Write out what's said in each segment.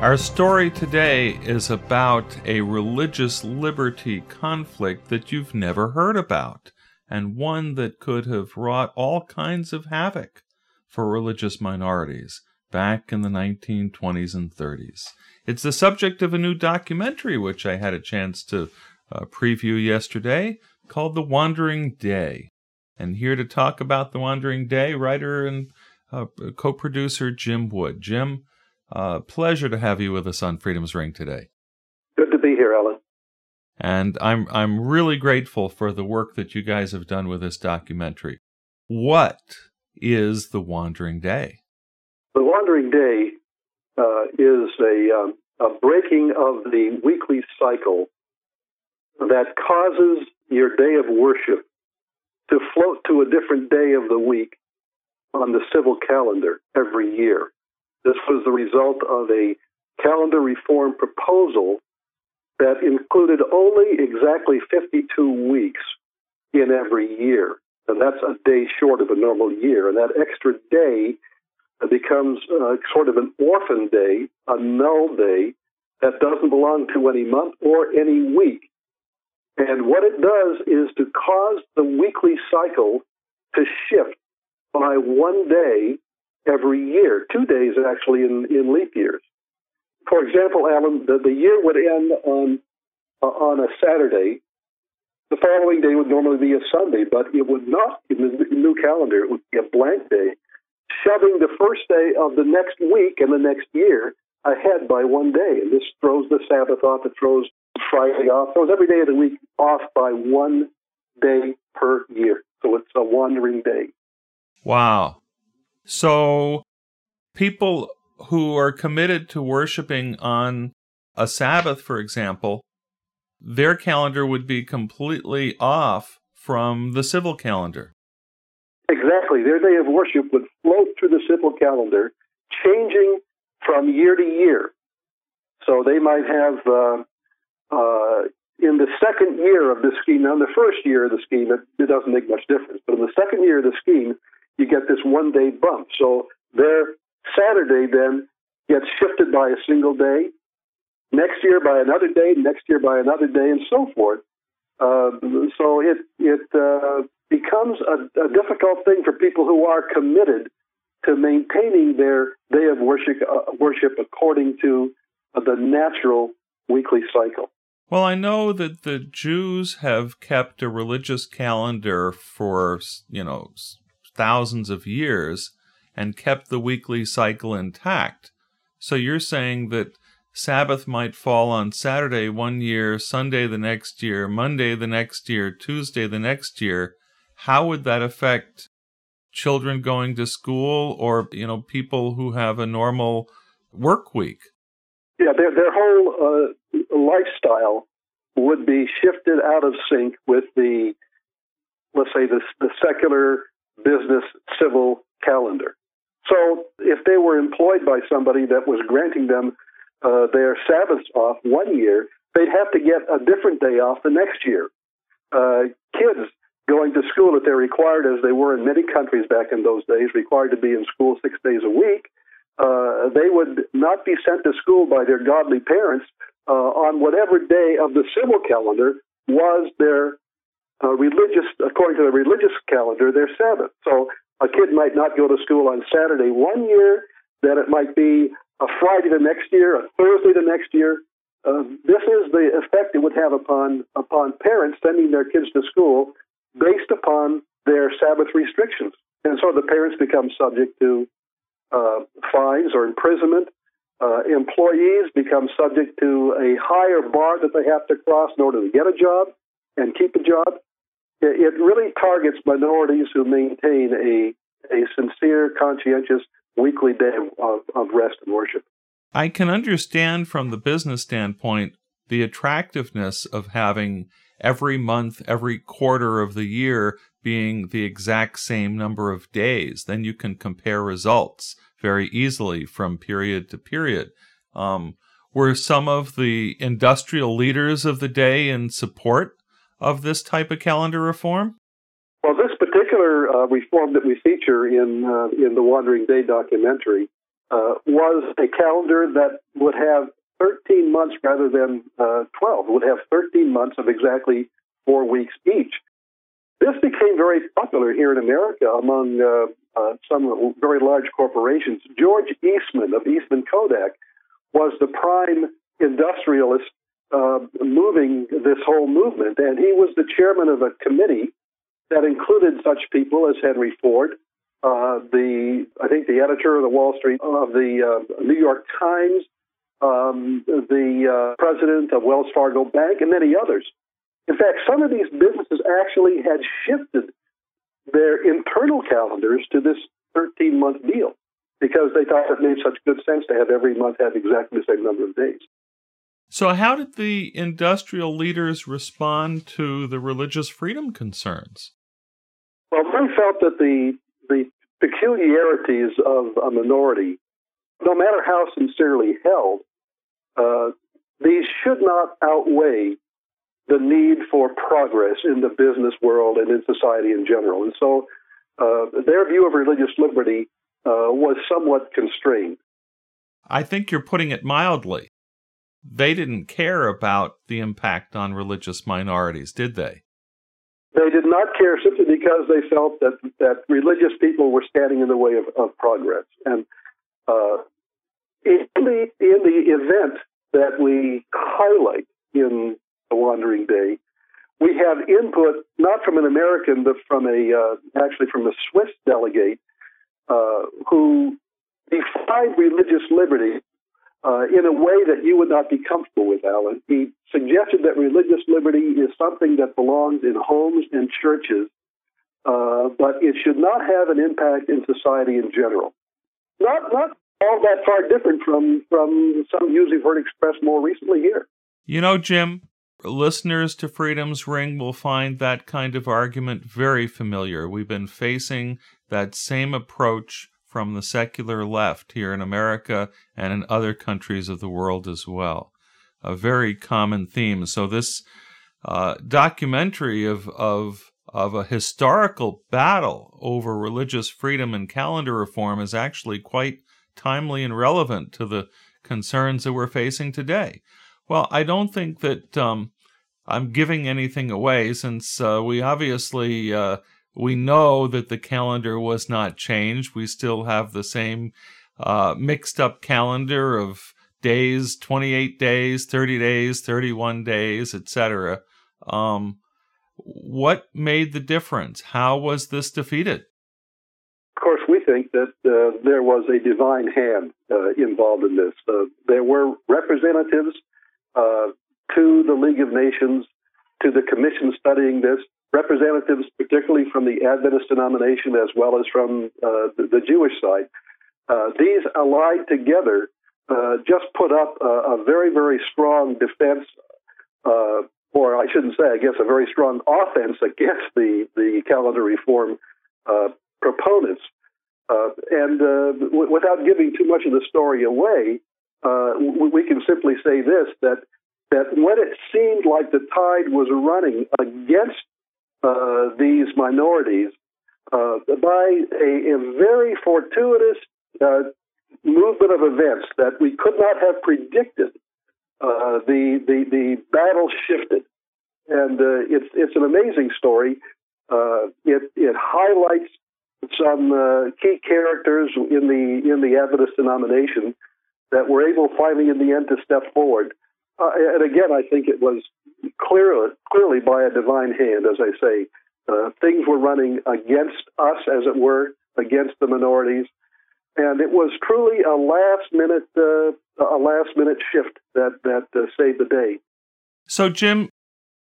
Our story today is about a religious liberty conflict that you've never heard about, and one that could have wrought all kinds of havoc for religious minorities back in the 1920s and 30s. It's the subject of a new documentary which I had a chance to uh, preview yesterday called The Wandering Day. And here to talk about The Wandering Day, writer and uh, co producer Jim Wood. Jim, uh, pleasure to have you with us on Freedom's Ring today. Good to be here, Alan. And I'm I'm really grateful for the work that you guys have done with this documentary. What is the Wandering Day? The Wandering Day uh, is a, um, a breaking of the weekly cycle that causes your day of worship to float to a different day of the week on the civil calendar every year. This was the result of a calendar reform proposal that included only exactly 52 weeks in every year. And that's a day short of a normal year. And that extra day becomes uh, sort of an orphan day, a null day that doesn't belong to any month or any week. And what it does is to cause the weekly cycle to shift by one day every year, two days actually in, in leap years. For example, Alan, the, the year would end on uh, on a Saturday. The following day would normally be a Sunday, but it would not in the new calendar. It would be a blank day, shoving the first day of the next week and the next year ahead by one day. And this throws the Sabbath off. It throws Friday off. Throws every day of the week off by one day per year. So it's a wandering day. Wow. So people who are committed to worshiping on a Sabbath, for example, their calendar would be completely off from the civil calendar. Exactly. Their day of worship would float through the civil calendar, changing from year to year. So they might have, uh, uh, in the second year of the scheme, now in the first year of the scheme, it, it doesn't make much difference, but in the second year of the scheme, you get this one day bump. So their Saturday then gets shifted by a single day, next year by another day, next year by another day, and so forth. Uh, so it it uh, becomes a, a, difficult thing for people who are committed to maintaining their day of worship uh, worship according to the natural weekly cycle. Well, I know that the Jews have kept a religious calendar for you know thousands of years and kept the weekly cycle intact. So you're saying that Sabbath might fall on Saturday one year, Sunday the next year, Monday the next year, Tuesday the next year. How would that affect children going to school or, you know, people who have a normal work week? Yeah, their, their whole uh, lifestyle would be shifted out of sync with the, let's say, the, the secular business civil calendar. So if they were employed by somebody that was granting them uh, their Sabbaths off one year, they'd have to get a different day off the next year. Uh, kids going to school, if they're required, as they were in many countries back in those days, required to be in school six days a week, uh, they would not be sent to school by their godly parents uh, on whatever day of the civil calendar was their uh, religious, according to the religious calendar, their Sabbath. So a kid might not go to school on Saturday one year, then it might be a Friday the next year, a Thursday the next year. Uh, this is the effect it would have upon upon parents sending their kids to school based upon their Sabbath restrictions, and so the parents become subject to uh, fines or imprisonment. Uh, employees become subject to a higher bar that they have to cross in order to get a job and keep a job it really targets minorities who maintain a, a sincere, conscientious weekly day of, of rest and worship. I can understand from the business standpoint the attractiveness of having every month, every quarter of the year being the exact same number of days. Then you can compare results very easily from period to period. Um, were some of the industrial leaders of the day in support of this type of calendar reform? Well, this particular uh, reform that we feature in uh, in the Wandering Day documentary uh, was a calendar that would have 13 months rather than uh, 12. It would have 13 months of exactly four weeks each. This became very popular here in America among uh, uh, some very large corporations. George Eastman of Eastman Kodak was the prime industrialist uh, moving this whole movement, and he was the chairman of a committee that included such people as Henry Ford, uh, the I think the editor of the Wall Street of the uh, New York Times, um, the uh, president of Wells Fargo Bank, and many others. In fact, some of these businesses actually had shifted their internal calendars to this 13 month deal because they thought it made such good sense to have every month have exactly the same number of days. So, how did the industrial leaders respond to the religious freedom concerns? Well, they felt that the the peculiarities of a minority, no matter how sincerely held, uh, these should not outweigh the need for progress in the business world and in society in general. And so uh, their view of religious liberty uh, was somewhat constrained. I think you're putting it mildly. They didn't care about the impact on religious minorities, did they? They did not care simply because they felt that, that religious people were standing in the way of, of progress. And uh, in, the, in the event that we highlight in the Wandering Day, we have input not from an American, but from a uh, actually from a Swiss delegate uh, who defied religious liberty uh, in a way that you would not be comfortable with, Alan. He suggested that religious liberty is something that belongs in homes and churches, uh, but it should not have an impact in society in general. Not not all that far different from from some views we've heard expressed more recently here. You know, Jim, listeners to Freedom's Ring will find that kind of argument very familiar. We've been facing that same approach from the secular left here in America and in other countries of the world as well. A very common theme. So this uh, documentary of of of a historical battle over religious freedom and calendar reform is actually quite timely and relevant to the concerns that we're facing today. Well, I don't think that um, I'm giving anything away since uh, we obviously uh, we know that the calendar was not changed. We still have the same uh, mixed up calendar of days 28 days, 30 days, 31 days, etc. Um, what made the difference? How was this defeated? Of course, we think that uh, there was a divine hand uh, involved in this. Uh, there were representatives uh, to the League of Nations, to the commission studying this, representatives, particularly from the Adventist denomination as well as from uh, the, the, Jewish side. Uh, these allied together uh, just put up a, a, very, very strong defense, uh, or I shouldn't say, I guess, a very strong offense against the, the calendar reform uh, proponents. Uh, and w- without giving too much of the story away, w- we can simply say this that that when it seemed like the tide was running against these minorities uh, by a, a, very fortuitous uh, movement of events that we could not have predicted. Uh, the, the the battle shifted, and uh, it's it's an amazing story. it it highlights some key characters in the in the Adventist denomination that were able finally in the end to step forward. Uh, and again, I think it was clearly, clearly by a divine hand, as I say. Uh, things were running against us, as it were, against the minorities, and it was truly a last minute, uh, a last minute shift that that uh, saved the day. So, Jim,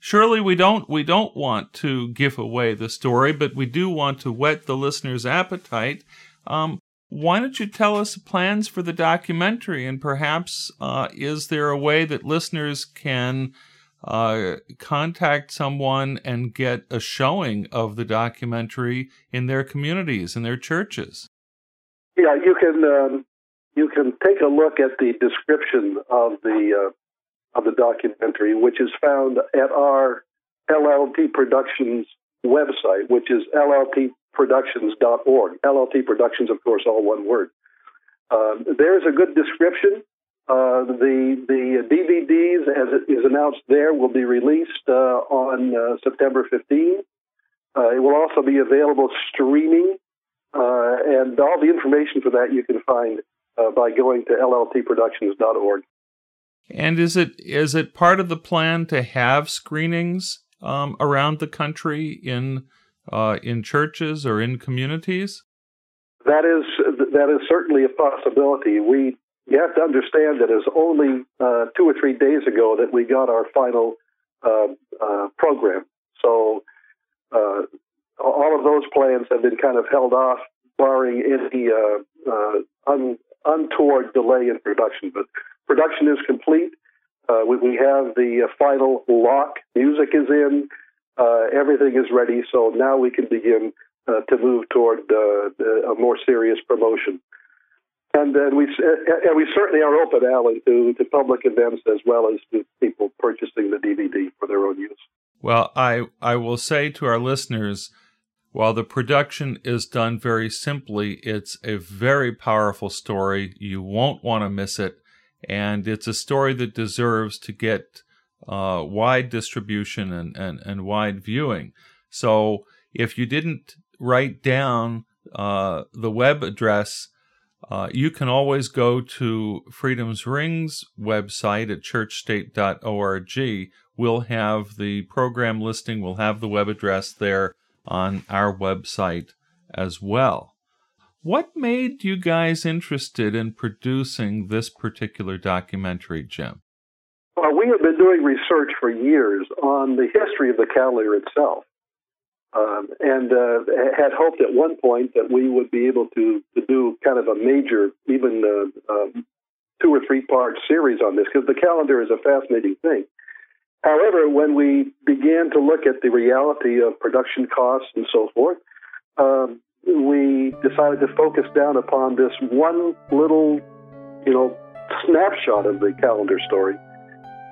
surely we don't we don't want to give away the story, but we do want to whet the listener's appetite. Um, Why don't you tell us plans for the documentary? And perhaps uh, is there a way that listeners can uh, contact someone and get a showing of the documentary in their communities, in their churches? Yeah, you can um, you can take a look at the description of the uh, of the documentary, which is found at our LLT Productions website, which is lltproductions.org. LLT Productions, of course, all one word. Uh, there's a good description. Uh, the the DVDs, as it is announced there, will be released uh, on uh, September 15. Uh, it will also be available streaming, and all the information for that you can find by going to lltproductions.org. And is it is it part of the plan to have screenings um, around the country in uh, in churches or in communities? That is that is certainly a possibility. We you have to understand that it's only uh, two or three days ago that we got our final uh, uh program. So uh, all of those plans have been kind of held off, barring any uh, un, untoward delay in production. But production is complete. We, we, have the final lock. Music is in. Uh, everything is ready. So now we can begin uh, to move toward uh, a more serious promotion. And then we and we certainly are open, Alan, to, to public events as well as to people purchasing the DVD for their own use. Well, I I will say to our listeners, while the production is done very simply, it's a very powerful story. You won't want to miss it and it's a story that deserves to get uh, wide distribution and, and, and wide viewing. So if you didn't write down uh, the web address, uh, you can always go to Freedom's Rings website at churchstate.org. We'll have the program listing, we'll have the web address there on our website as well. What made you guys interested in producing this particular documentary, Jim? Well, we have been doing research for years on the history of the calendar itself, um, and uh, had hoped at one point that we would be able to, to do kind of a major, even uh, um, two or three part series on this, because the calendar is a fascinating thing. However, when we began to look at the reality of production costs and so forth, um, we decided to focus down upon this one little, you know, snapshot of the calendar story.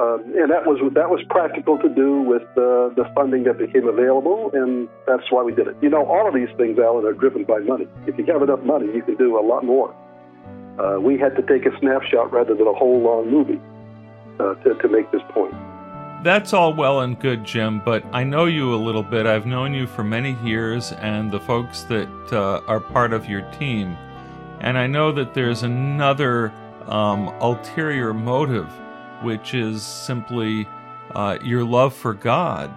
Um, and that was that was practical to do with the funding that became available, and that's why we did it. You know, all of these things, Alan, are driven by money. If you have enough money, you can do a lot more. Uh, we had to take a snapshot rather than a whole long movie uh, to, to make this point. That's all well and good, Jim, but I know you a little bit. I've known you for many years and the folks that uh, are part of your team. And I know that there's another um, ulterior motive, which is simply uh, your love for God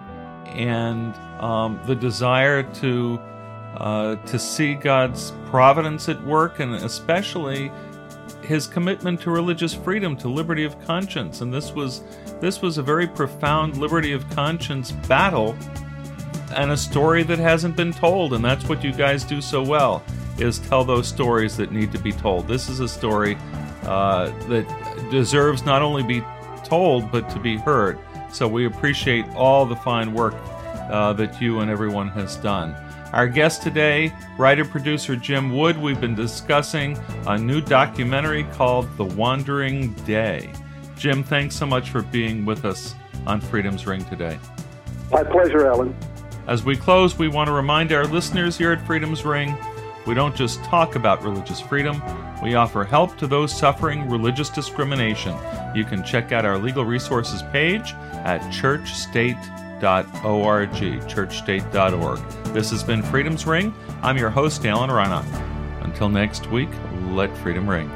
and um, the desire to uh, to see God's providence at work, and especially his commitment to religious freedom, to liberty of conscience. And this was this was a very profound liberty of conscience battle and a story that hasn't been told, and that's what you guys do so well is tell those stories that need to be told. This is a story uh, that deserves not only be told but to be heard. So we appreciate all the fine work uh, that you and everyone has done. Our guest today, writer producer Jim Wood, we've been discussing a new documentary called The Wandering Day. Jim, thanks so much for being with us on Freedom's Ring today. My pleasure, Alan. As we close, we want to remind our listeners here at Freedom's Ring we don't just talk about religious freedom, we offer help to those suffering religious discrimination. You can check out our legal resources page at churchstate.org. Churchstate.org. This has been Freedom's Ring. I'm your host, Alan Reinach. Until next week, let freedom ring.